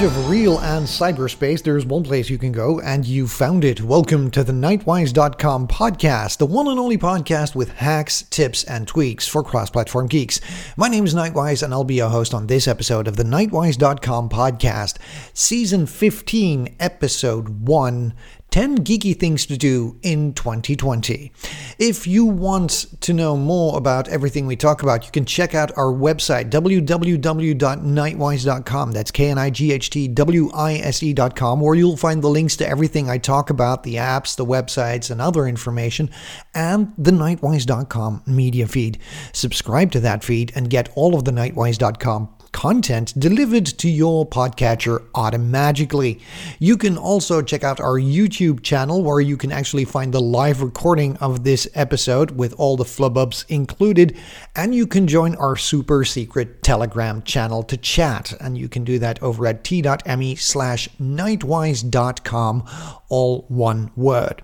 age of real and cyberspace, there's one place you can go, and you found it. Welcome to the Knightwise.com podcast, the one and only podcast with hacks, tips, and tweaks for cross platform geeks. My name is Knightwise, and I'll be your host on this episode of the Knightwise.com podcast, season 15, episode 1 10 geeky things to do in 2020. If you want to know more about everything we talk about, you can check out our website, www.knightwise.com. That's K N I G H T W I S E.com, where you'll find the links to everything I talk about the apps, the websites, and other information, and the Knightwise.com media feed. Subscribe to that feed and get all of the Knightwise.com content delivered to your podcatcher automatically. You can also check out our YouTube channel where you can actually find the live recording of this episode with all the flububs included, and you can join our super secret Telegram channel to chat. And you can do that over at t.me slash knightwise.com, all one word.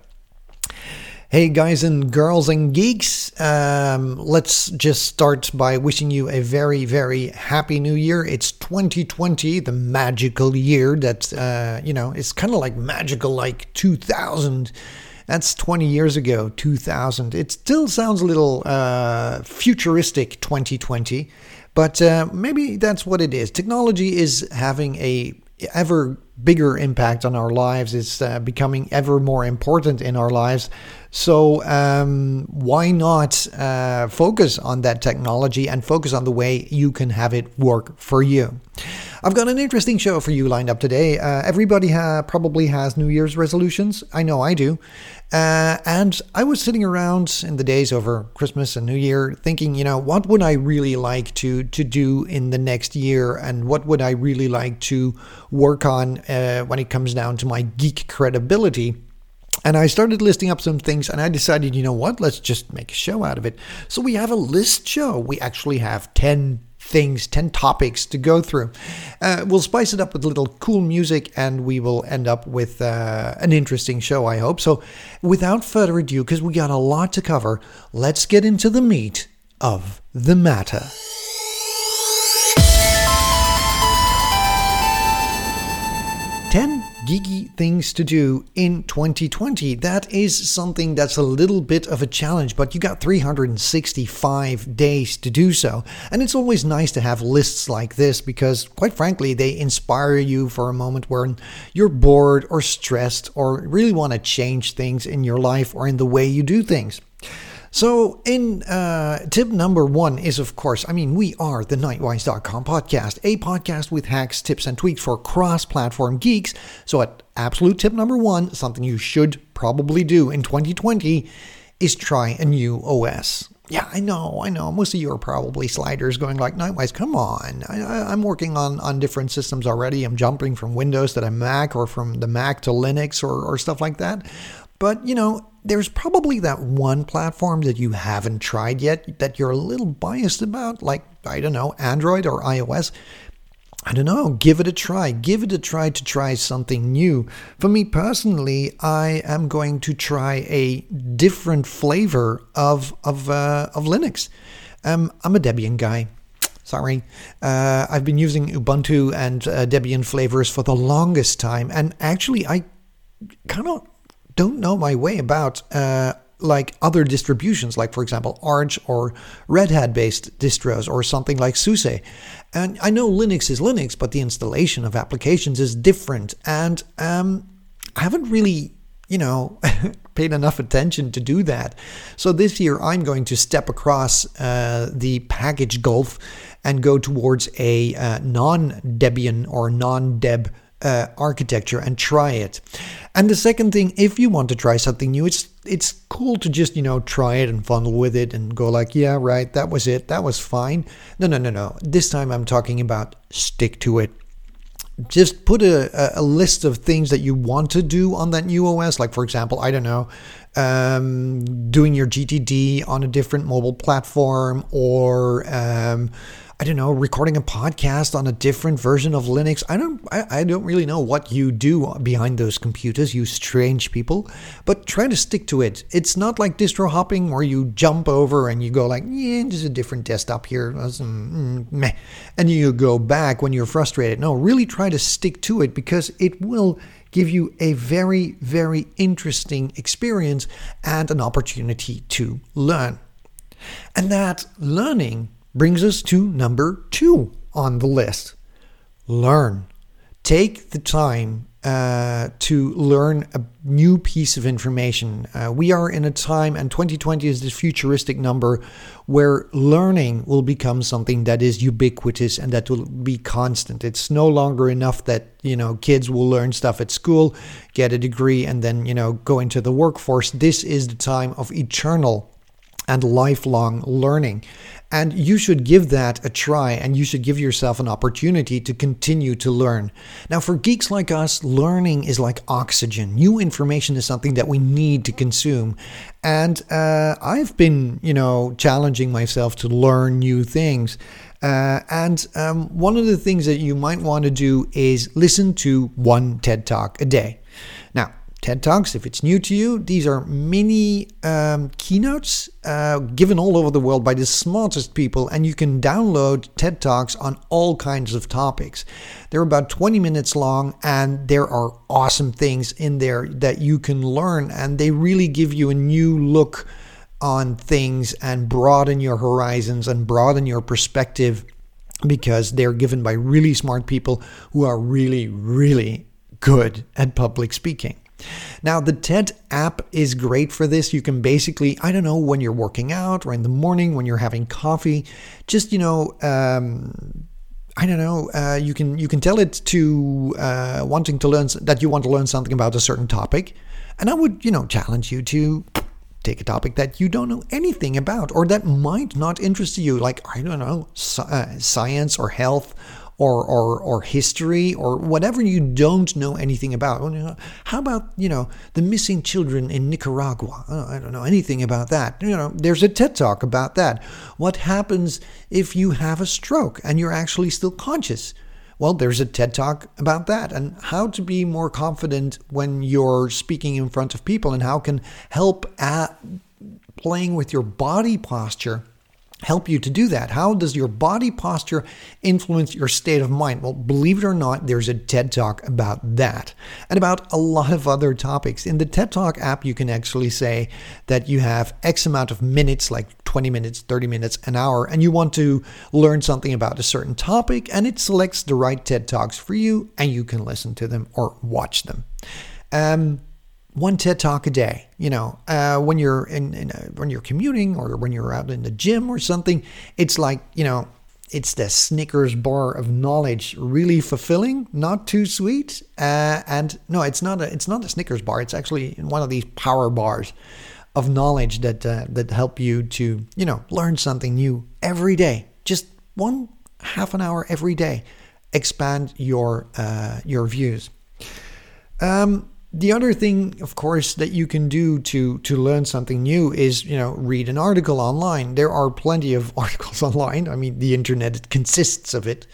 Hey, guys and girls and geeks. Um, let's just start by wishing you a very, very happy new year. It's 2020, the magical year that, uh, you know, it's kind of like magical, like 2000. That's 20 years ago, 2000. It still sounds a little uh, futuristic, 2020, but uh, maybe that's what it is. Technology is having a ever bigger impact on our lives. It's uh, becoming ever more important in our lives. So, um, why not uh, focus on that technology and focus on the way you can have it work for you? I've got an interesting show for you lined up today. Uh, everybody ha- probably has New Year's resolutions. I know I do. Uh, and I was sitting around in the days over Christmas and New Year thinking, you know, what would I really like to, to do in the next year? And what would I really like to work on uh, when it comes down to my geek credibility? And I started listing up some things, and I decided, you know what, let's just make a show out of it. So we have a list show. We actually have 10 things, 10 topics to go through. Uh, we'll spice it up with a little cool music and we will end up with uh, an interesting show, I hope. So, without further ado, because we got a lot to cover, let's get into the meat of the matter. Geeky things to do in 2020. That is something that's a little bit of a challenge, but you got 365 days to do so. And it's always nice to have lists like this because, quite frankly, they inspire you for a moment where you're bored or stressed or really want to change things in your life or in the way you do things. So, in uh, tip number one is, of course, I mean, we are the Knightwise.com podcast, a podcast with hacks, tips, and tweaks for cross platform geeks. So, at absolute tip number one, something you should probably do in 2020 is try a new OS. Yeah, I know, I know. Most of you are probably sliders going like, Knightwise, come on. I, am working on, on different systems already. I'm jumping from Windows to the Mac or from the Mac to Linux or, or stuff like that. But, you know, there's probably that one platform that you haven't tried yet that you're a little biased about, like, I don't know, Android or iOS. I don't know, give it a try. Give it a try to try something new. For me personally, I am going to try a different flavor of, of, uh, of Linux. Um, I'm a Debian guy. Sorry. Uh, I've been using Ubuntu and uh, Debian flavors for the longest time, and actually, I kind of don't know my way about uh, like other distributions, like for example Arch or Red Hat based distros or something like SUSE. And I know Linux is Linux, but the installation of applications is different. And um, I haven't really, you know, paid enough attention to do that. So this year I'm going to step across uh, the package gulf and go towards a uh, non Debian or non Deb uh, architecture and try it. And the second thing, if you want to try something new, it's it's cool to just you know try it and funnel with it and go like, yeah, right, that was it, that was fine. No, no, no, no. This time I'm talking about stick to it. Just put a, a list of things that you want to do on that new OS. Like, for example, I don't know, um, doing your GTD on a different mobile platform or um, I don't know, recording a podcast on a different version of Linux. I don't I, I don't really know what you do behind those computers, you strange people, but try to stick to it. It's not like distro hopping where you jump over and you go like, yeah, there's a different desktop here, mm, and you go back when you're frustrated. No, really try to stick to it because it will give you a very, very interesting experience and an opportunity to learn. And that learning brings us to number two on the list learn. Take the time uh, to learn a new piece of information. Uh, we are in a time, and 2020 is this futuristic number where learning will become something that is ubiquitous and that will be constant. It's no longer enough that you know kids will learn stuff at school, get a degree, and then you know go into the workforce. This is the time of eternal and lifelong learning. And you should give that a try and you should give yourself an opportunity to continue to learn. Now, for geeks like us, learning is like oxygen. New information is something that we need to consume. And uh, I've been, you know, challenging myself to learn new things. Uh, and um, one of the things that you might want to do is listen to one TED Talk a day. TED Talks, if it's new to you, these are mini um, keynotes uh, given all over the world by the smartest people, and you can download TED Talks on all kinds of topics. They're about 20 minutes long, and there are awesome things in there that you can learn, and they really give you a new look on things and broaden your horizons and broaden your perspective because they're given by really smart people who are really, really good at public speaking. Now, the TED app is great for this. You can basically, I don't know, when you're working out or in the morning when you're having coffee, just, you know, um, I don't know. Uh, you can you can tell it to uh, wanting to learn that you want to learn something about a certain topic, and I would you know challenge you to take a topic that you don't know anything about or that might not interest you, like I don't know, uh, science or health or, or, or history or whatever you don't know anything about. How about, you know, the missing children in Nicaragua? Oh, I don't know anything about that. You know, there's a TED talk about that. What happens if you have a stroke and you're actually still conscious? Well, there's a TED talk about that and how to be more confident when you're speaking in front of people and how can help at playing with your body posture help you to do that? How does your body posture influence your state of mind? Well, believe it or not, there's a TED Talk about that and about a lot of other topics. In the TED Talk app, you can actually say that you have X amount of minutes, like 20 minutes, 30 minutes, an hour, and you want to learn something about a certain topic, and it selects the right TED Talks for you, and you can listen to them or watch them. Um, one TED talk a day. You know, uh, when you're in, in a, when you're commuting or when you're out in the gym or something, it's like you know, it's the Snickers bar of knowledge, really fulfilling, not too sweet. Uh, and no, it's not a it's not a Snickers bar. It's actually one of these power bars of knowledge that uh, that help you to you know learn something new every day. Just one half an hour every day. Expand your uh, your views. Um, the other thing, of course, that you can do to to learn something new is, you know, read an article online. There are plenty of articles online. I mean, the internet consists of it.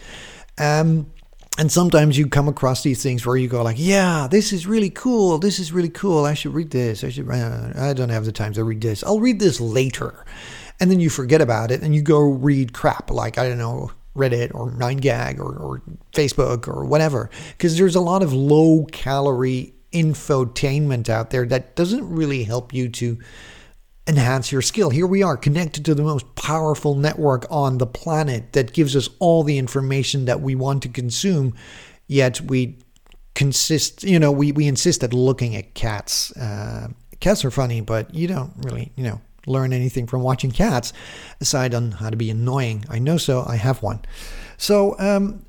Um, and sometimes you come across these things where you go like, "Yeah, this is really cool. This is really cool. I should read this. I should. Uh, I don't have the time to read this. I'll read this later." And then you forget about it, and you go read crap like I don't know Reddit or 9gag or, or Facebook or whatever, because there's a lot of low calorie infotainment out there that doesn't really help you to enhance your skill. Here we are connected to the most powerful network on the planet that gives us all the information that we want to consume, yet we consist, you know, we, we insist at looking at cats. Uh, cats are funny, but you don't really, you know, learn anything from watching cats aside on how to be annoying. I know so, I have one. So, um,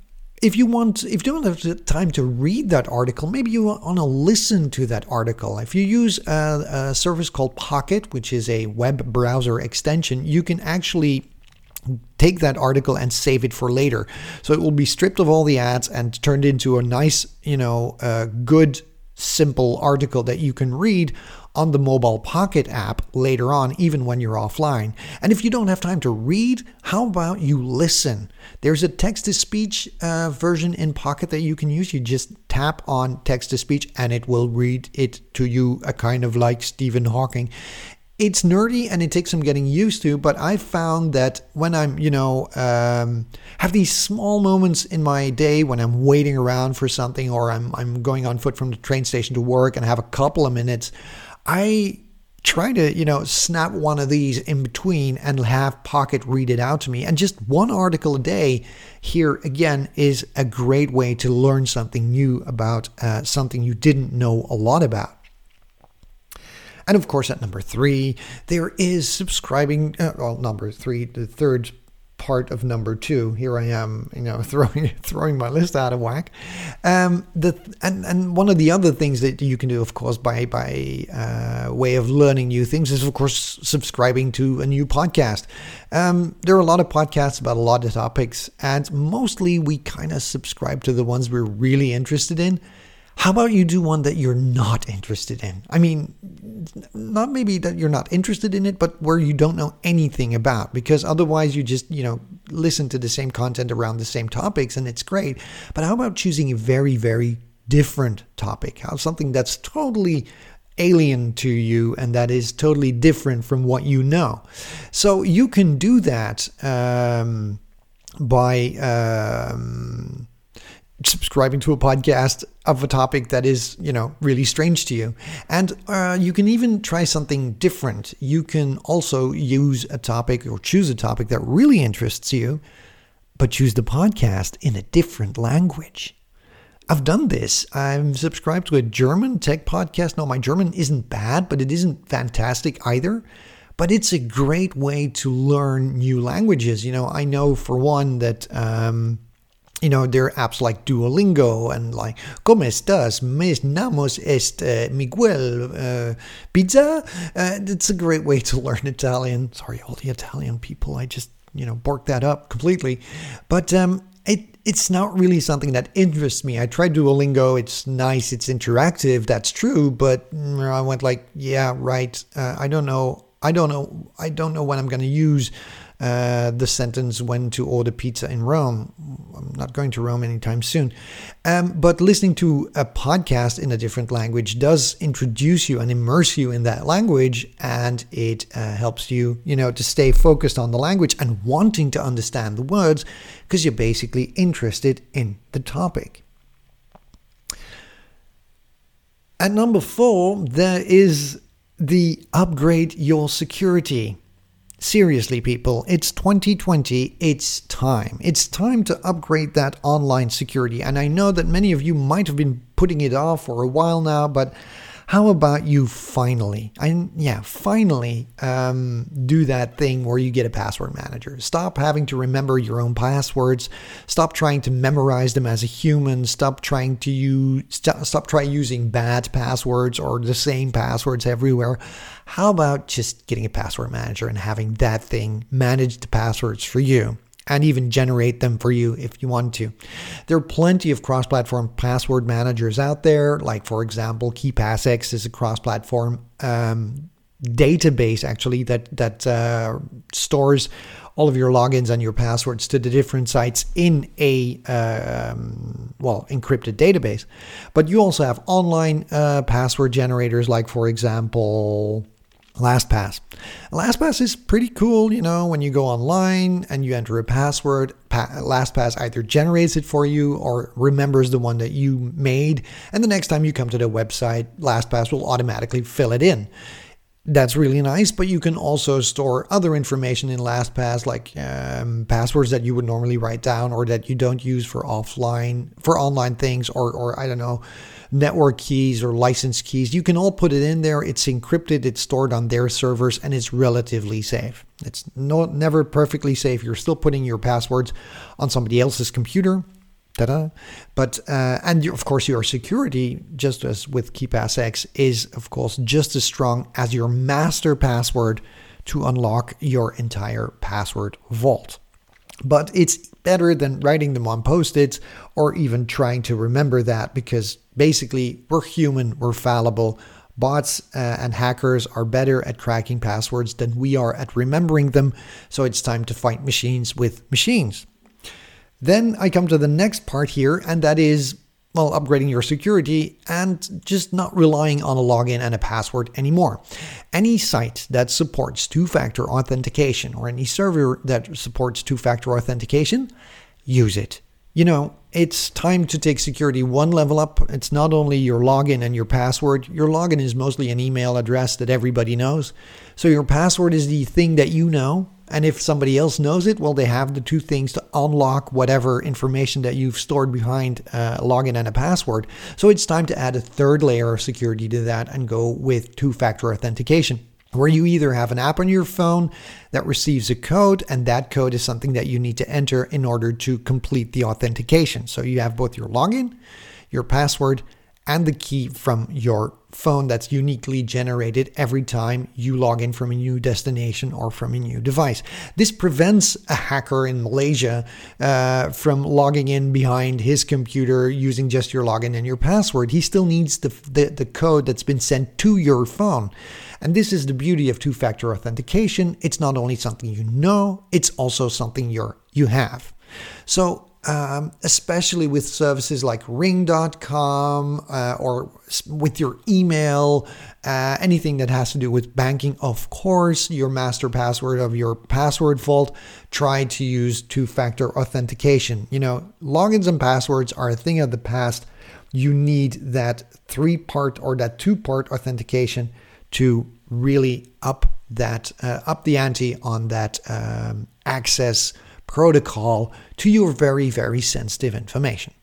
if you want if you don't have the time to read that article maybe you want to listen to that article. If you use a, a, service called pocket which is a web browser extension you can actually take that article and save it for later. So it will be stripped of all the ads and turned into a nice you know uh, good simple article that you can read on the mobile Pocket app later on, even when you're offline. And if you don't have time to read, how about you listen? There's a text to speech uh, version in Pocket that you can use. You just tap on text to speech and it will read it to you, a kind of like Stephen Hawking it's nerdy and it takes some getting used to but i found that when i'm you know um, have these small moments in my day when i'm waiting around for something or I'm, I'm going on foot from the train station to work and have a couple of minutes i try to you know snap one of these in between and have pocket read it out to me and just one article a day here again is a great way to learn something new about uh, something you didn't know a lot about and of course, at number three, there is subscribing. Uh, well, number three, the third part of number two. Here I am, you know, throwing throwing my list out of whack. Um, the and and one of the other things that you can do, of course, by by uh, way of learning new things is, of course, subscribing to a new podcast. Um, there are a lot of podcasts about a lot of topics, and mostly we kind of subscribe to the ones we're really interested in. How about you do one that you're not interested in? I mean, not maybe that you're not interested in it, but where you don't know anything about, because otherwise you just, you know, listen to the same content around the same topics and it's great. But how about choosing a very, very different topic? How something that's totally alien to you and that is totally different from what you know. So you can do that um, by. Um, subscribing to a podcast of a topic that is, you know, really strange to you. And uh, you can even try something different. You can also use a topic or choose a topic that really interests you, but choose the podcast in a different language. I've done this. I'm subscribed to a German tech podcast. No, my German isn't bad, but it isn't fantastic either. But it's a great way to learn new languages. You know, I know for one that um, you know, there are apps like Duolingo and like ¿Cómo estás? Me llamamos este Miguel uh, Pizza. Uh, it's a great way to learn Italian. Sorry, all the Italian people. I just, you know, borked that up completely. But um, it, it's not really something that interests me. I tried Duolingo. It's nice. It's interactive. That's true. But mm, I went like, yeah, right. Uh, I don't know. I don't know. I don't know when I'm going to use uh, the sentence when to order pizza in Rome. I'm not going to Rome anytime soon. Um, but listening to a podcast in a different language does introduce you and immerse you in that language, and it uh, helps you, you know, to stay focused on the language and wanting to understand the words because you're basically interested in the topic. At number four, there is the upgrade your security. Seriously, people, it's 2020. It's time. It's time to upgrade that online security. And I know that many of you might have been putting it off for a while now, but how about you finally, and yeah, finally um, do that thing where you get a password manager? Stop having to remember your own passwords. Stop trying to memorize them as a human. Stop trying to use, st- stop trying using bad passwords or the same passwords everywhere. How about just getting a password manager and having that thing manage the passwords for you? And even generate them for you if you want to. There are plenty of cross platform password managers out there, like, for example, KeePassX is a cross platform um, database actually that, that uh, stores all of your logins and your passwords to the different sites in a um, well encrypted database but you also have online uh, password generators like for example LastPass. LastPass is pretty cool, you know, when you go online and you enter a password, LastPass either generates it for you or remembers the one that you made, and the next time you come to the website, LastPass will automatically fill it in. That's really nice, but you can also store other information in LastPass, like um, passwords that you would normally write down or that you don't use for offline, for online things, or, or I don't know, network keys or license keys. You can all put it in there. It's encrypted, it's stored on their servers, and it's relatively safe. It's no, never perfectly safe. You're still putting your passwords on somebody else's computer. Ta-da. But uh, and of course your security, just as with KeePassX, is of course just as strong as your master password to unlock your entire password vault. But it's better than writing them on post-its or even trying to remember that because basically we're human, we're fallible. Bots uh, and hackers are better at cracking passwords than we are at remembering them, so it's time to fight machines with machines. Then I come to the next part here, and that is well, upgrading your security and just not relying on a login and a password anymore. Any site that supports two factor authentication or any server that supports two factor authentication, use it. You know, it's time to take security one level up. It's not only your login and your password. Your login is mostly an email address that everybody knows. So your password is the thing that you know. And if somebody else knows it, well, they have the two things to unlock whatever information that you've stored behind uh, a login and a password. So it's time to add a third layer of security to that and go with two factor authentication where you either have an app on your phone that receives a code, and that code is something that you need to enter in order to complete the authentication. So you have both your login, your password, and the key from your phone that's uniquely generated every time you log in from a new destination or from a new device. This prevents a hacker in Malaysia uh, from logging in behind his computer using just your login and your password. He still needs the, the, the code that's been sent to your phone. And this is the beauty of two factor authentication. It's not only something you know, it's also something you're, you have. So um, especially with services like ring.com uh, or with your email, uh, anything that has to do with banking. Of course, your master password of your password vault, try to use two factor authentication. You know, logins and passwords are a thing of the past. You need that three part or that two part authentication to really up that uh, up the ante on that um, access protocol to your very, very sensitive information.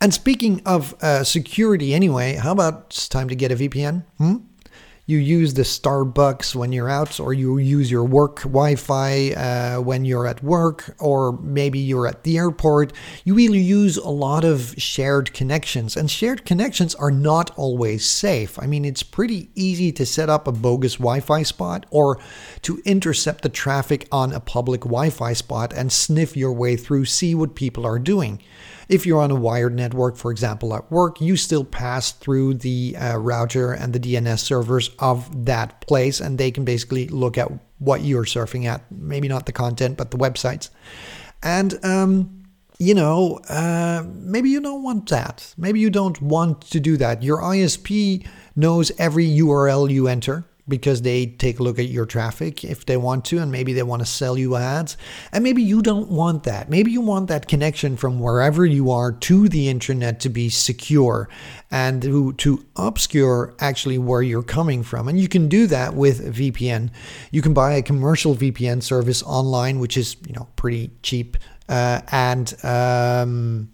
And speaking of uh, security, anyway, how about it's time to get a VPN? Hmm? You use the Starbucks when you're out, or you use your work Wi Fi uh, when you're at work, or maybe you're at the airport, you really use a lot of shared connections. And shared connections are not always safe. I mean, it's pretty easy to set up a bogus Wi Fi spot or to intercept the traffic on a public Wi Fi spot and sniff your way through, see what people are doing. If you're on a wired network, for example, at work, you still pass through the uh, router and the DNS servers of that place, and they can basically look at what you're surfing at. Maybe not the content, but the websites. And, um, you know, uh, maybe you don't want that. Maybe you don't want to do that. Your ISP knows every URL you enter because they take a look at your traffic if they want to, and maybe they want to sell you ads. And maybe you don't want that. Maybe you want that connection from wherever you are to the internet to be secure and to, to obscure actually where you're coming from. And you can do that with VPN. You can buy a commercial VPN service online, which is you know pretty cheap uh, and um,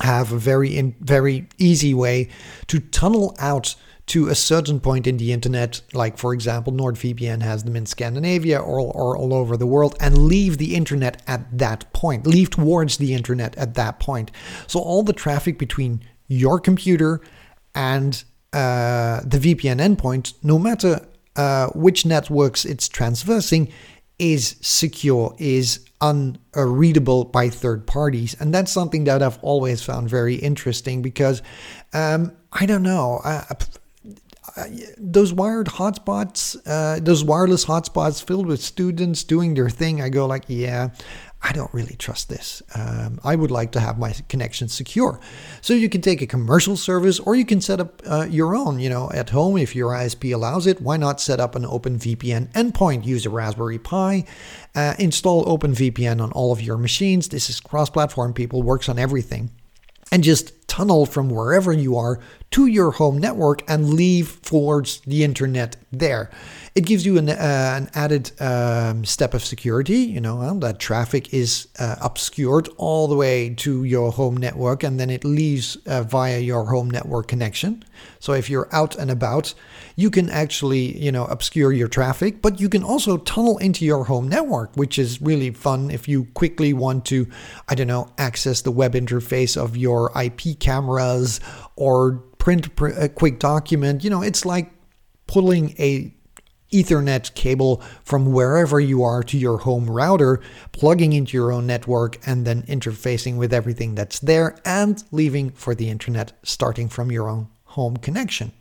have a very in, very easy way to tunnel out to a certain point in the internet, like for example, NordVPN has them in Scandinavia or, or all over the world, and leave the internet at that point, leave towards the internet at that point. So all the traffic between your computer and uh, the VPN endpoint, no matter uh, which networks it's transversing, is secure, is unreadable by third parties. And that's something that I've always found very interesting because um, I don't know. Uh, those wired hotspots, uh, those wireless hotspots filled with students doing their thing, I go like, yeah, I don't really trust this. Um, I would like to have my connection secure. So you can take a commercial service or you can set up uh, your own, you know, at home if your ISP allows it. Why not set up an OpenVPN endpoint? Use a Raspberry Pi, uh, install OpenVPN on all of your machines. This is cross platform, people, works on everything. And just tunnel from wherever you are to your home network and leave towards the internet there. It gives you an, uh, an added um, step of security, you know, that traffic is uh, obscured all the way to your home network and then it leaves uh, via your home network connection. So if you're out and about, you can actually, you know, obscure your traffic, but you can also tunnel into your home network, which is really fun if you quickly want to, I don't know, access the web interface of your IP cameras or print a quick document. You know, it's like pulling a Ethernet cable from wherever you are to your home router, plugging into your own network, and then interfacing with everything that's there and leaving for the internet starting from your own home connection.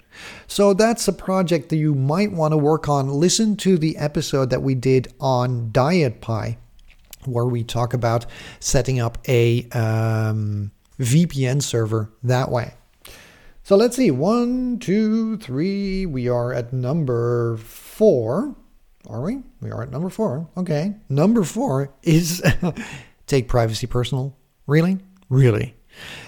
So that's a project that you might want to work on. Listen to the episode that we did on DietPi, where we talk about setting up a um, VPN server that way. So let's see. One, two, three. We are at number four. Are we? We are at number four. Okay. Number four is take privacy personal. Really? Really?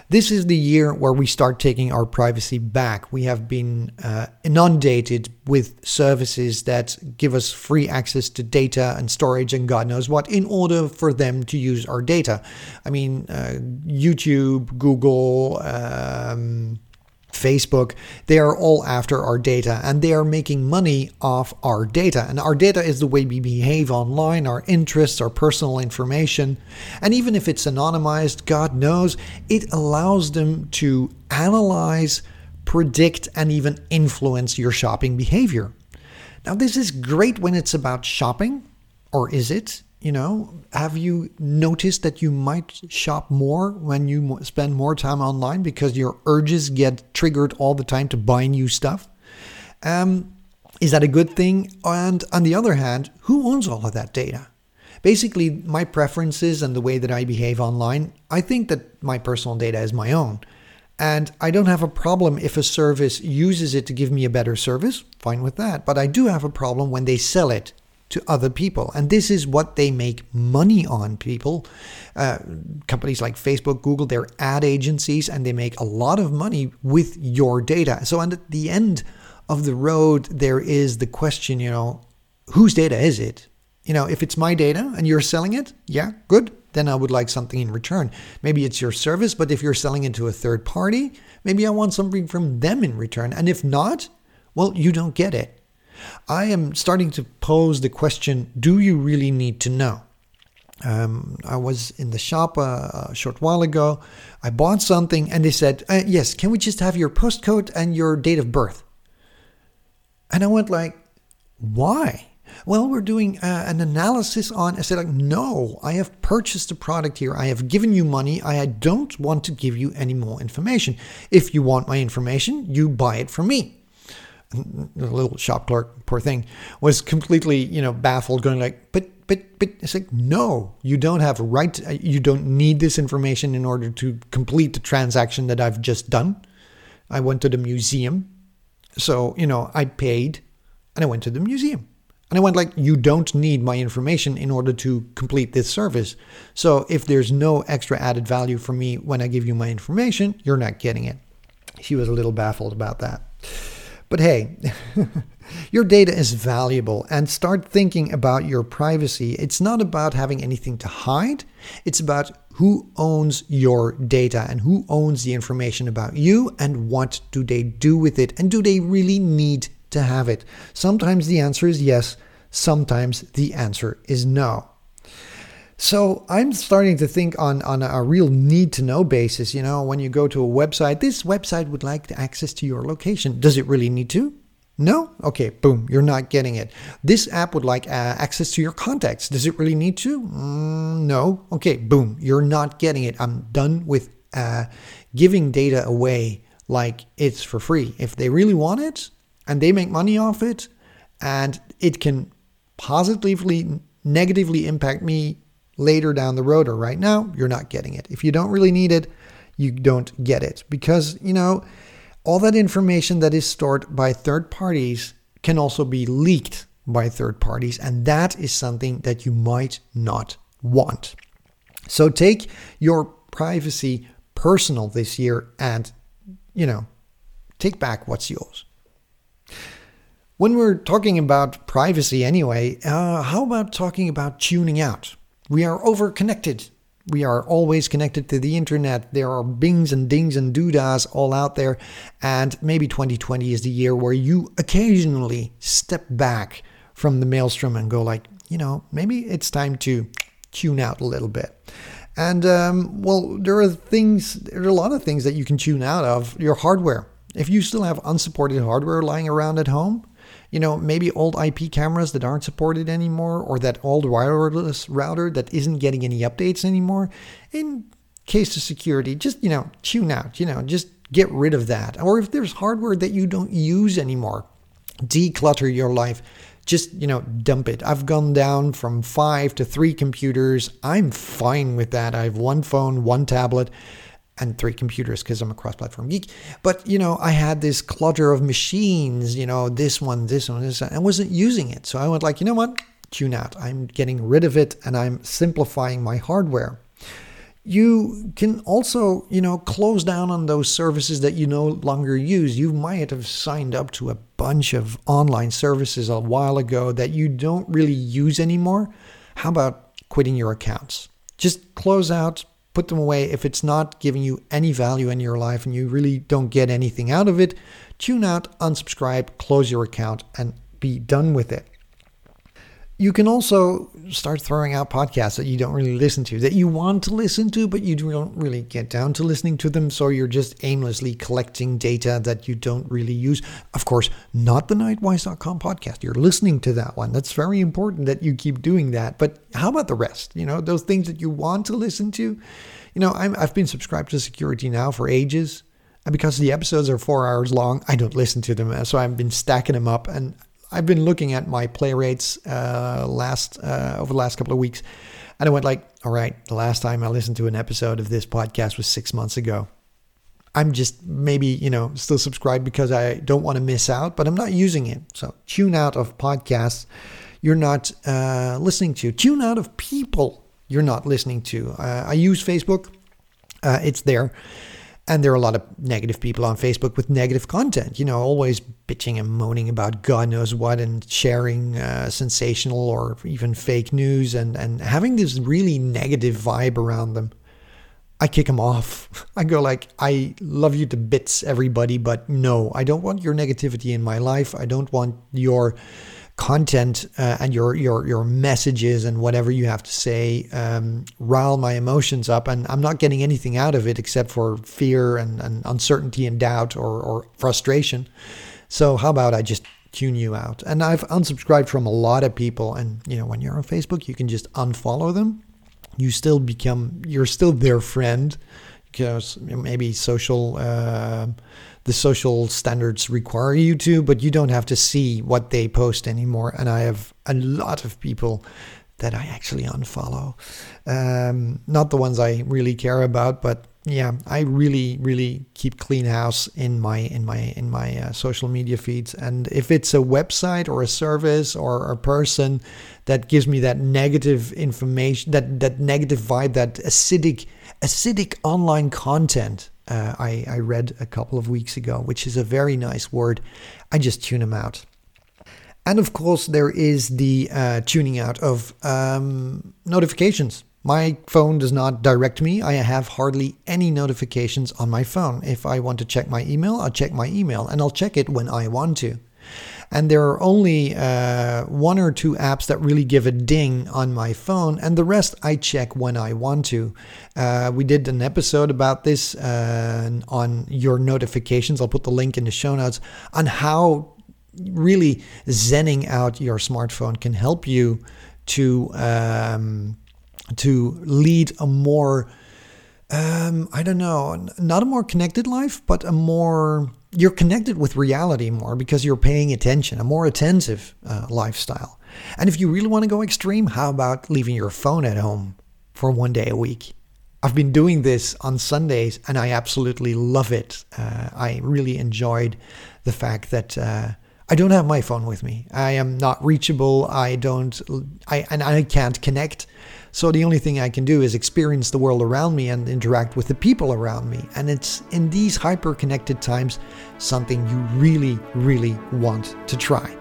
This is the year where we start taking our privacy back. We have been uh, inundated with services that give us free access to data and storage and God knows what in order for them to use our data. I mean, uh, YouTube, Google, um, Facebook, they are all after our data and they are making money off our data. And our data is the way we behave online, our interests, our personal information. And even if it's anonymized, God knows, it allows them to analyze, predict, and even influence your shopping behavior. Now, this is great when it's about shopping, or is it? You know, have you noticed that you might shop more when you spend more time online because your urges get triggered all the time to buy new stuff? Um, is that a good thing? And on the other hand, who owns all of that data? Basically, my preferences and the way that I behave online, I think that my personal data is my own. And I don't have a problem if a service uses it to give me a better service, fine with that. But I do have a problem when they sell it to other people. And this is what they make money on, people. Uh, companies like Facebook, Google, they're ad agencies and they make a lot of money with your data. So, and at the end of the road, there is the question, you know, whose data is it? You know, if it's my data and you're selling it, yeah, good. Then I would like something in return. Maybe it's your service, but if you're selling it to a third party, maybe I want something from them in return. And if not, well, you don't get it. I am starting to pose the question do you really need to know? Um, I was in the shop a, a, short while ago. I bought something and they said, uh, Yes, can we just have your postcode and your date of birth? And I went like, Why? Well, we're doing uh, an analysis on. I said, like, no, I have purchased a product here. I have given you money. I don't want to give you any more information. If you want my information, you buy it from me the little shop clerk, poor thing, was completely, you know, baffled, going like, but, but, but, it's like, no, you don't have a right, to, you don't need this information in order to complete the transaction that I've just done. I went to the museum. So, you know, I paid and I went to the museum. And I went like, you don't need my information in order to complete this service. So if there's no extra added value for me when I give you my information, you're not getting it. She was a little baffled about that. But hey, your data is valuable and start thinking about your privacy. It's not about having anything to hide, it's about who owns your data and who owns the information about you and what do they do with it and do they really need to have it. Sometimes the answer is yes, sometimes the answer is no. So I'm starting to think on, on a real need to know basis. You know, when you go to a website, this website would like access to your location. Does it really need to? No? Okay, boom, you're not getting it. This app would like uh, access to your contacts. Does it really need to? Mm, no? Okay, boom, you're not getting it. I'm done with uh, giving data away like it's for free. If they really want it and they make money off it and it can positively, negatively impact me later down the road or right now, you're not getting it. If you don't really need it, you don't get it because, you know, all that information that is stored by third parties can also be leaked by third parties, and that is something that you might not want. So take your privacy personal this year and, you know, take back what's yours. When we're talking about privacy anyway, uh, how about talking about tuning out? We are over connected. We are always connected to the internet. There are bings and dings and doodas all out there. And maybe 2020 is the year where you occasionally step back from the maelstrom and go like, you know, maybe it's time to tune out a little bit. And um, well, there are things, there are a lot of things that you can tune out of your hardware. If you still have unsupported hardware lying around at home, you know, maybe old IP cameras that aren't supported anymore, or that old wireless router that isn't getting any updates anymore. In case of security, just, you know, tune out, you know, just get rid of that. Or if there's hardware that you don't use anymore, declutter your life. Just, you know, dump it. I've gone down from five to three computers. I'm fine with that. I have one phone, one tablet and three computers because I'm a cross platform geek. But, you know, I had this clutter of machines, you know, this one, this one, this one, and wasn't using it. So I went like, you know what? Tune out. I'm getting rid of it and I'm simplifying my hardware. You can also, you know, close down on those services that you no longer use. You might have signed up to a bunch of online services a while ago that you don't really use anymore. How about quitting your accounts? Just close out, put them away. If it's not giving you any value in your life and you really don't get anything out of it, tune out, unsubscribe, close your account, and be done with it. You can also start throwing out podcasts that you don't really listen to, that you want to listen to, but you don't really get down to listening to them. So you're just aimlessly collecting data that you don't really use. Of course, not the knightwise.com podcast. You're listening to that one. That's very important that you keep doing that. But how about the rest? You know, those things that you want to listen to? You know, i have been subscribed to Security Now for ages. And because the episodes are four hours long, I don't listen to them. So I've been stacking them up. And I've been looking at my play rates uh, last uh, over the last couple of weeks, and I went like, all right, the last time I listened to an episode of this podcast was six months ago. I'm just maybe you know still subscribed because I don't want to miss out, but I'm not using it. So tune out of podcasts you're not uh, listening to. Tune out of people you're not listening to. Uh, I use Facebook. Uh, it's there. And there are a lot of negative people on Facebook with negative content, you know, always bitching and moaning about God knows what and sharing uh, sensational or even fake news and, and having this really negative vibe around them. I kick them off. I go like, I love you to bits, everybody, but no, I don't want your negativity in my life. I don't want your content uh, and your your your messages and whatever you have to say um, rile my emotions up, and I'm not getting anything out of it except for fear and, and uncertainty and doubt or, or frustration. So how about I just tune you out? And I've unsubscribed from a lot of people, and you know when you're on Facebook, you can just unfollow them. You still become you're still their friend because maybe social. Uh, the social standards require you to, but you don't have to see what they post anymore. And I have a lot of people that I actually unfollow. Um, not the ones I really care about, but yeah, I really, really keep clean house in my in my in my uh, social media feeds. And if it's a website or a service or a person that gives me that negative information, that that negative vibe, that acidic acidic online content, uh, I, I read a couple of weeks ago, which is a very nice word. I just tune them out. And of course, there is the uh, tuning out of um, notifications. My phone does not direct me. I have hardly any notifications on my phone. If I want to check my email, I'll check my email and I'll check it when I want to and there are only uh, one or two apps that really give a ding on my phone, and the rest I check when I want to. Uh, we did an episode about this uh, on your notifications. I'll put the link in the show notes on how really zenning out your smartphone can help you to um, to lead a more um, I don't know, not a more connected life, but a more you're connected with reality more because you're paying attention, a more attentive uh, lifestyle. And if you really want to go extreme, how about leaving your phone at home for one day a week? I've been doing this on Sundays and I absolutely love it. Uh, I really enjoyed the fact that uh, I don't have my phone with me. I am not reachable. I don't, I, and I can't connect. So the only thing I can do is experience the world around me and interact with the people around me. And it's in these hyper connected times something you really, really want to try.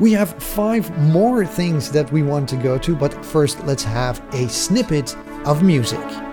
We have five more things that we want to go to, but first let's have a snippet of music.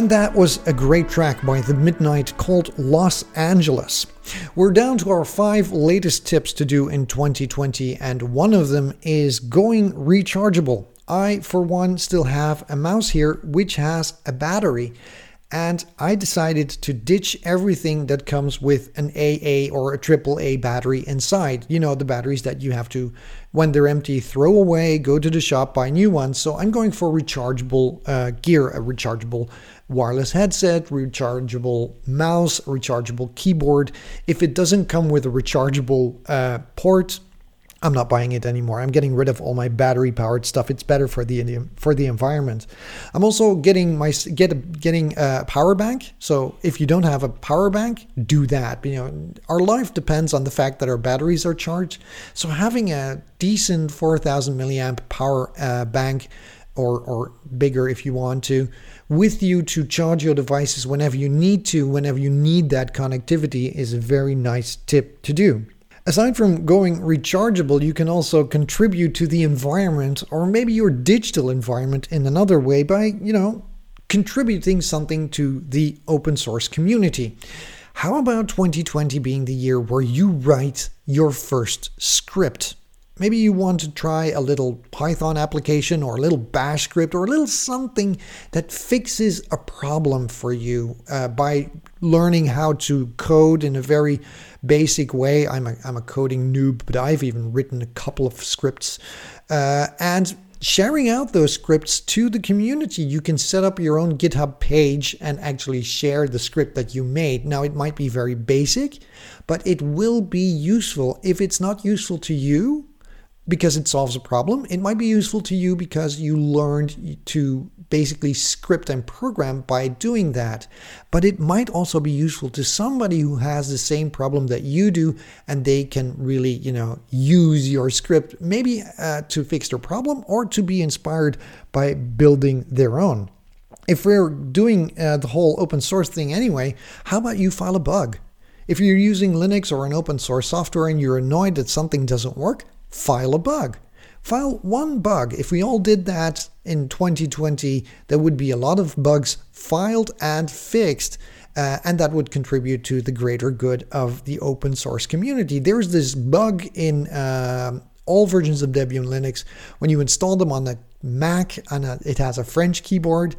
And that was a great track by The Midnight called Los Angeles. We're down to our five latest tips to do in 2020, and one of them is going rechargeable. I, for one, still have a mouse here which has a battery, and I decided to ditch everything that comes with an AA or a AAA battery inside. You know, the batteries that you have to, when they're empty, throw away, go to the shop, buy new ones. So I'm going for rechargeable uh, gear, a rechargeable wireless headset, rechargeable mouse, rechargeable keyboard. If it doesn't come with a rechargeable uh, port, I'm not buying it anymore. I'm getting rid of all my battery powered stuff. It's better for the for the environment. I'm also getting my get a, getting a power bank. So if you don't have a power bank, do that. You know, our life depends on the fact that our batteries are charged. So having a decent 4,000 milliamp power uh, bank or or bigger if you want to with you to charge your devices whenever you need to, whenever you need that connectivity is a very nice tip to do. Aside from going rechargeable, you can also contribute to the environment or maybe your digital environment in another way by, you know, contributing something to the open source community. How about 2020 being the year where you write your first script? Maybe you want to try a little Python application or a little bash script or a little something that fixes a problem for you uh, by learning how to code in a very basic way. I'm a, I'm a coding noob, but I've even written a couple of scripts. Uh, and sharing out those scripts to the community. You can set up your own GitHub page and actually share the script that you made. Now, it might be very basic, but it will be useful. If it's not useful to you, because it solves a problem. It might be useful to you because you learned to basically script and program by doing that. But it might also be useful to somebody who has the same problem that you do and they can really, you know, use your script maybe uh, to fix their problem or to be inspired by building their own. If we're doing uh, the whole open source thing anyway, how about you file a bug? If you're using Linux or an open source software and you're annoyed that something doesn't work, file a bug. File one bug. If we all did that in 2020, there would be a lot of bugs filed and fixed. Uh, and that would contribute to the greater good of the open source community. There's this bug in uh, all versions of Debian Linux when you install them on the Mac, and it has a French keyboard,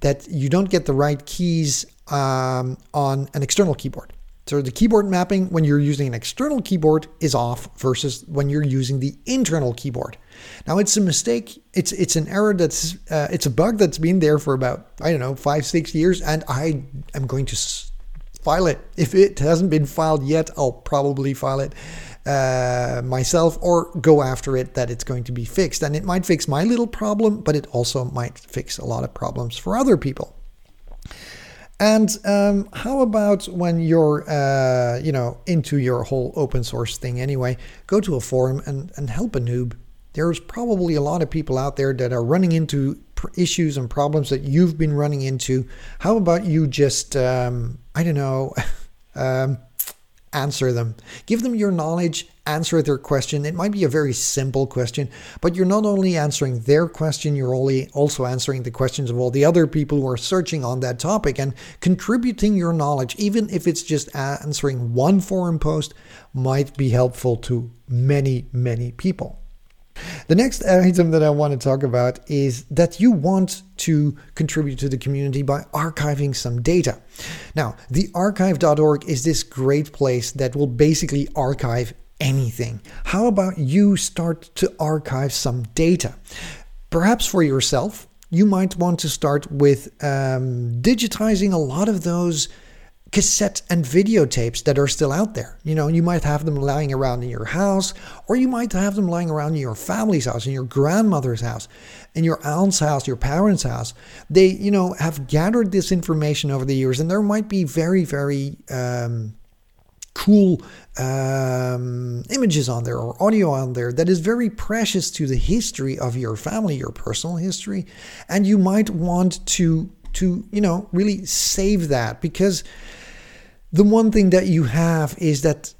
that you don't get the right keys um, on an external keyboard. So the keyboard mapping when you're using an external keyboard is off versus when you're using the internal keyboard. Now it's a mistake. It's it's an error that's uh, it's a bug that's been there for about I don't know five six years, and I am going to file it. If it hasn't been filed yet, I'll probably file it uh, myself or go after it that it's going to be fixed. And it might fix my little problem, but it also might fix a lot of problems for other people. And um, how about when you're, uh, you know, into your whole open source thing anyway, go to a forum and, and help a noob. There's probably a lot of people out there that are running into issues and problems that you've been running into. How about you just, um, I don't know, um, answer them. Give them your knowledge, answer their question. It might be a very simple question, but you're not only answering their question, you're only also answering the questions of all the other people who are searching on that topic and contributing your knowledge, even if it's just answering one forum post, might be helpful to many, many people. The next item that I want to talk about is that you want to contribute to the community by archiving some data. Now, the archive.org is this great place that will basically archive anything. How about you start to archive some data? Perhaps for yourself, you might want to start with um, digitizing a lot of those cassette and videotapes that are still out there. You know, you might have them lying around in your house, or you might have them lying around in your family's house, in your grandmother's house, in your aunt's house, your parents' house. They, you know, have gathered this information over the years, and there might be very, very um, cool um, images on there or audio on there that is very precious to the history of your family, your personal history, and you might want to to you know really save that because the one thing that you have is that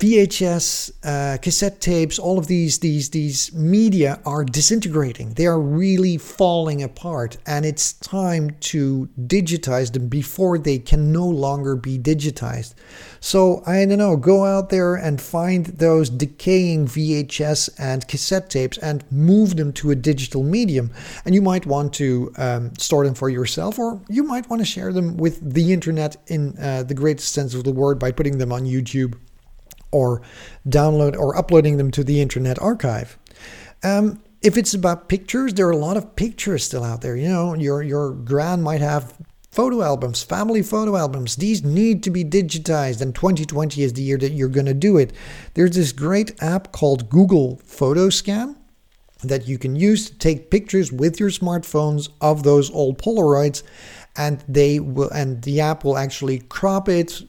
VHS, uh, cassette tapes, all of these these these media are disintegrating. They are really falling apart, and it's time to digitize them before they can no longer be digitized. So I don't know. Go out there and find those decaying VHS and cassette tapes and move them to a digital medium. And you might want to um, store them for yourself, or you might want to share them with the internet in uh, the greatest sense of the word by putting them on YouTube or download or uploading them to the Internet Archive. Um, if it's about pictures, there are a lot of pictures still out there. You know, your your grand might have photo albums, family photo albums, these need to be digitized, and 2020 is the year that you're going to do it. There's this great app called Google Photoscan that you can use to take pictures with your smartphones of those old Polaroids, and they will, and the app will actually crop it,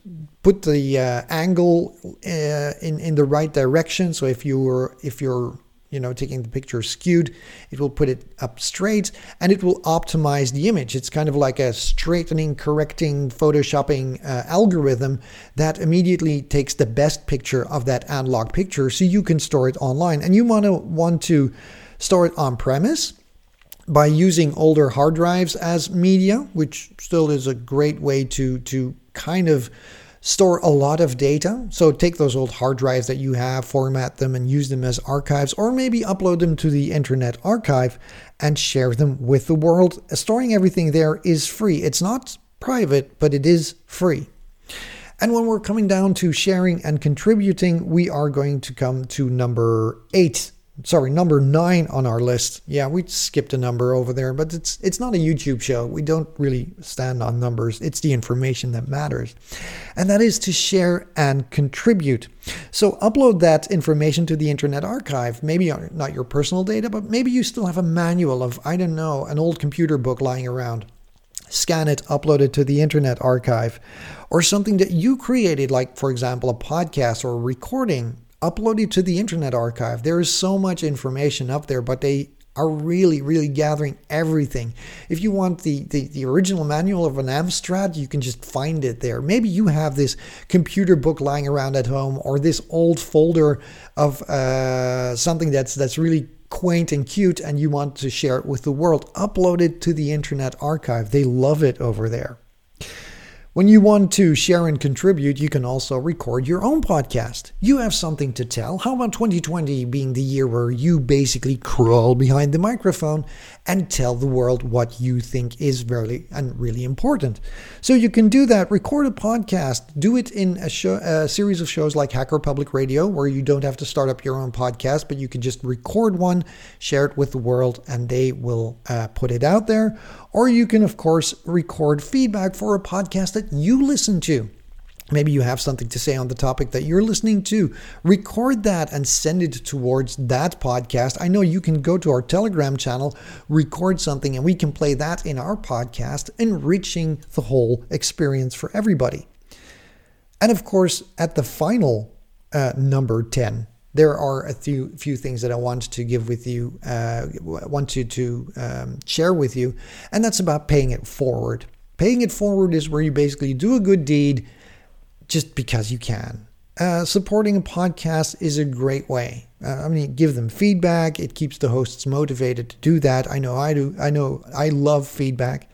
put the uh, angle uh, in in the right direction. So if you were if you're you know taking the picture skewed it will put it up straight and it will optimize the image it's kind of like a straightening correcting photoshopping uh, algorithm that immediately takes the best picture of that analog picture so you can store it online and you want to want to store it on premise by using older hard drives as media which still is a great way to to kind of store a lot of data. So take those old hard drives that you have, format them, and use them as archives, or maybe upload them to the Internet Archive and share them with the world. Storing everything there is free. It's not private, but it is free. And when we're coming down to sharing and contributing, we are going to come to number eight sorry, number nine on our list. Yeah, we skipped a number over there, but it's it's not a YouTube show. We don't really stand on numbers. It's the information that matters, and that is to share and contribute. So upload that information to the Internet Archive. Maybe not your personal data, but maybe you still have a manual of I don't know an old computer book lying around. Scan it, upload it to the Internet Archive, or something that you created, like for example a podcast or a recording upload it to the Internet Archive. There is so much information up there, but they are really, really gathering everything. If you want the, the, the, original manual of an Amstrad, you can just find it there. Maybe you have this computer book lying around at home or this old folder of uh, something that's that's really quaint and cute and you want to share it with the world. Upload it to the Internet Archive. They love it over there. When you want to share and contribute, you can also record your own podcast. You have something to tell. How about 2020 being the year where you basically crawl behind the microphone and tell the world what you think is really and really important. So you can do that. Record a podcast. Do it in a, show, a series of shows like Hacker Public Radio, where you don't have to start up your own podcast, but you can just record one, share it with the world, and they will uh, put it out there. Or you can, of course, record feedback for a podcast that you listen to. Maybe you have something to say on the topic that you're listening to. Record that and send it towards that podcast. I know you can go to our Telegram channel, record something, and we can play that in our podcast, enriching the whole experience for everybody. And of course, at the final uh, number 10, there are a few few things that I want to give with you, uh, want to to um, share with you, and that's about paying it forward. Paying it forward is where you basically do a good deed just because you can. Uh, supporting a podcast is a great way. Uh, I mean, give them feedback. It keeps the hosts motivated to do that. I know I do. I know I love feedback.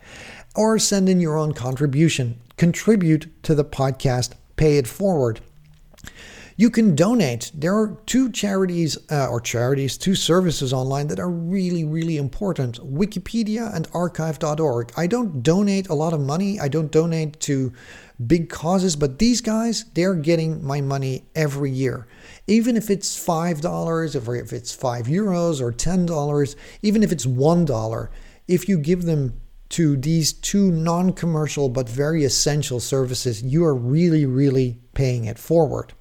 Or send in your own contribution. Contribute to the podcast. Pay it forward. You can donate. There are two charities, uh, or charities, two services online that are really, really important Wikipedia and archive.org. I don't donate a lot of money, I don't donate to big causes, but these guys, they're getting my money every year. Even if it's $5, or if it's 5 euros or $10, even if it's $1, if you give them to these two non commercial but very essential services, you are really, really paying it forward.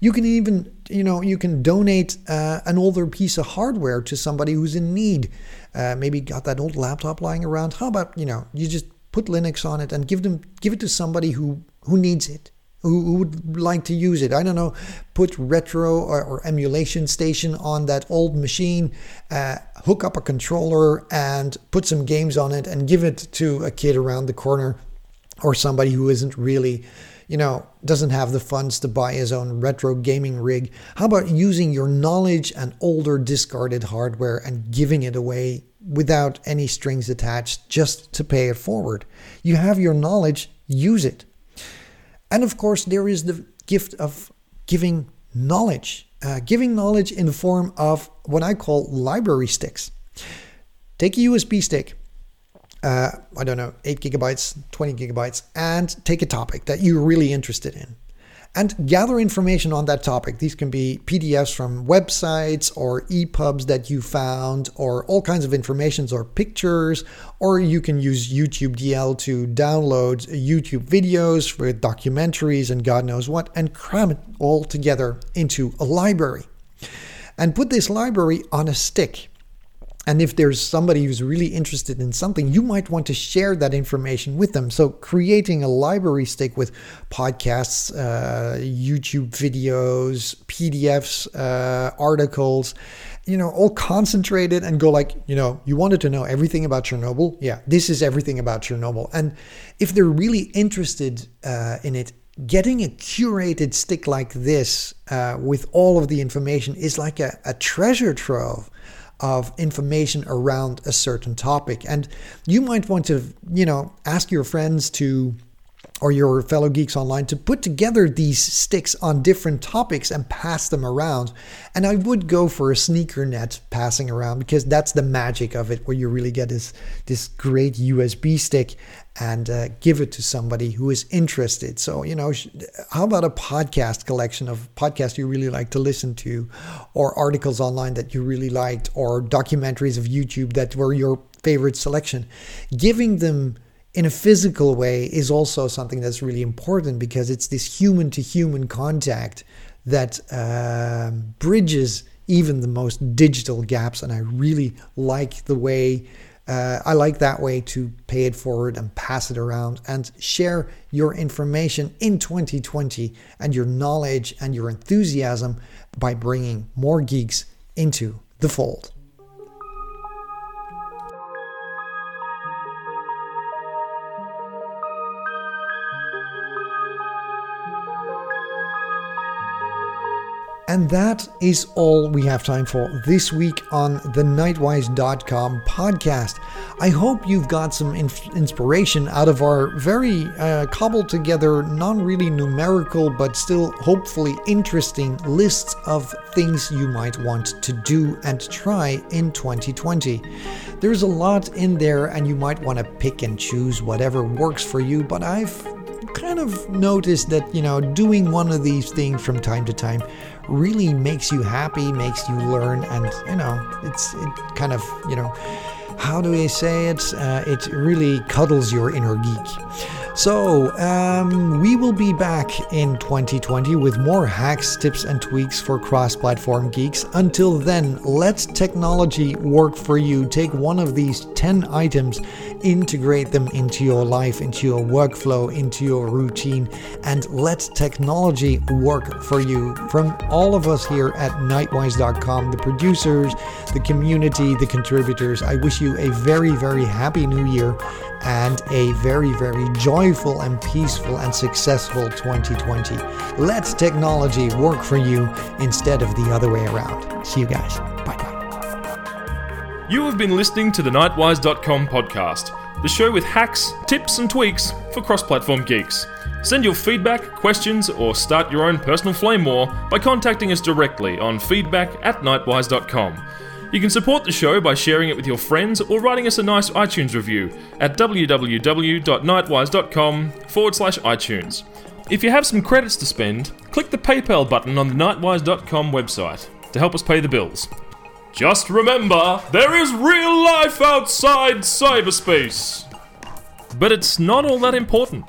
You can even, you know, you can donate uh, an older piece of hardware to somebody who's in need. Uh, maybe got that old laptop lying around. How about, you know, you just put Linux on it and give them, give it to somebody who who needs it, who, who would like to use it. I don't know, put retro or, or emulation station on that old machine, uh, hook up a controller and put some games on it and give it to a kid around the corner or somebody who isn't really you know, doesn't have the funds to buy his own retro gaming rig. How about using your knowledge and older discarded hardware and giving it away without any strings attached just to pay it forward? You have your knowledge, use it. And of course, there is the gift of giving knowledge, uh, giving knowledge in the form of what I call library sticks. Take a USB stick, uh, I don't know, 8 gigabytes, 20 gigabytes, and take a topic that you're really interested in. and gather information on that topic. These can be PDFs from websites or EPUBs that you found, or all kinds of informations or pictures, or you can use YouTube DL to download YouTube videos with documentaries and God knows what, and cram it all together into a library. And put this library on a stick. And if there's somebody who's really interested in something, you might want to share that information with them. So, creating a library stick with podcasts, uh, YouTube videos, PDFs, uh, articles, you know, all concentrated and go like, you know, you wanted to know everything about Chernobyl? Yeah, this is everything about Chernobyl. And if they're really interested uh, in it, getting a curated stick like this uh, with all of the information is like a, a treasure trove of information around a certain topic. And you might want to, you know, ask your friends to or your fellow geeks online to put together these sticks on different topics and pass them around. And I would go for a sneaker net passing around because that's the magic of it, where you really get this this great USB stick and uh, give it to somebody who is interested. So, you know, how about a podcast collection of podcasts you really like to listen to, or articles online that you really liked, or documentaries of YouTube that were your favorite selection? Giving them in a physical way is also something that's really important because it's this human to human contact that uh, bridges even the most digital gaps. And I really like the way uh, I like that way to pay it forward and pass it around and share your information in 2020 and your knowledge and your enthusiasm by bringing more geeks into the fold. And that is all we have time for this week on the Knightwise.com podcast. I hope you've got some inf- inspiration out of our very uh, cobbled together, non really numerical, but still hopefully interesting lists of things you might want to do and try in 2020. There's a lot in there, and you might want to pick and choose whatever works for you, but I've kind of noticed that, you know, doing one of these things from time to time really makes you happy, makes you learn, and you know, it's it kind of you know, how do I say it? Uh, it really cuddles your inner geek. So, um, we will be back in 2020 with more hacks, tips, and tweaks for cross platform geeks. Until then, let technology work for you. Take one of these 10 items, integrate them into your life, into your workflow, into your routine, and let technology work for you. From all of us here at knightwise.com, the producers, the community, the contributors, I wish you a very, very happy new year and a very, very joyful and peaceful and successful 2020. Let technology work for you instead of the other way around. See you guys. Bye bye. You have been listening to the Knightwise.com podcast, the show with hacks, tips, and tweaks for cross platform geeks. Send your feedback, questions, or start your own personal flame war by contacting us directly on feedback at knightwise.com. You can support the show by sharing it with your friends or writing us a nice iTunes review at www.knightwise.com forward slash iTunes. If you have some credits to spend, click the PayPal button on the knightwise.com website to help us pay the bills. Just remember, there is real life outside cyberspace! But it's not all that important.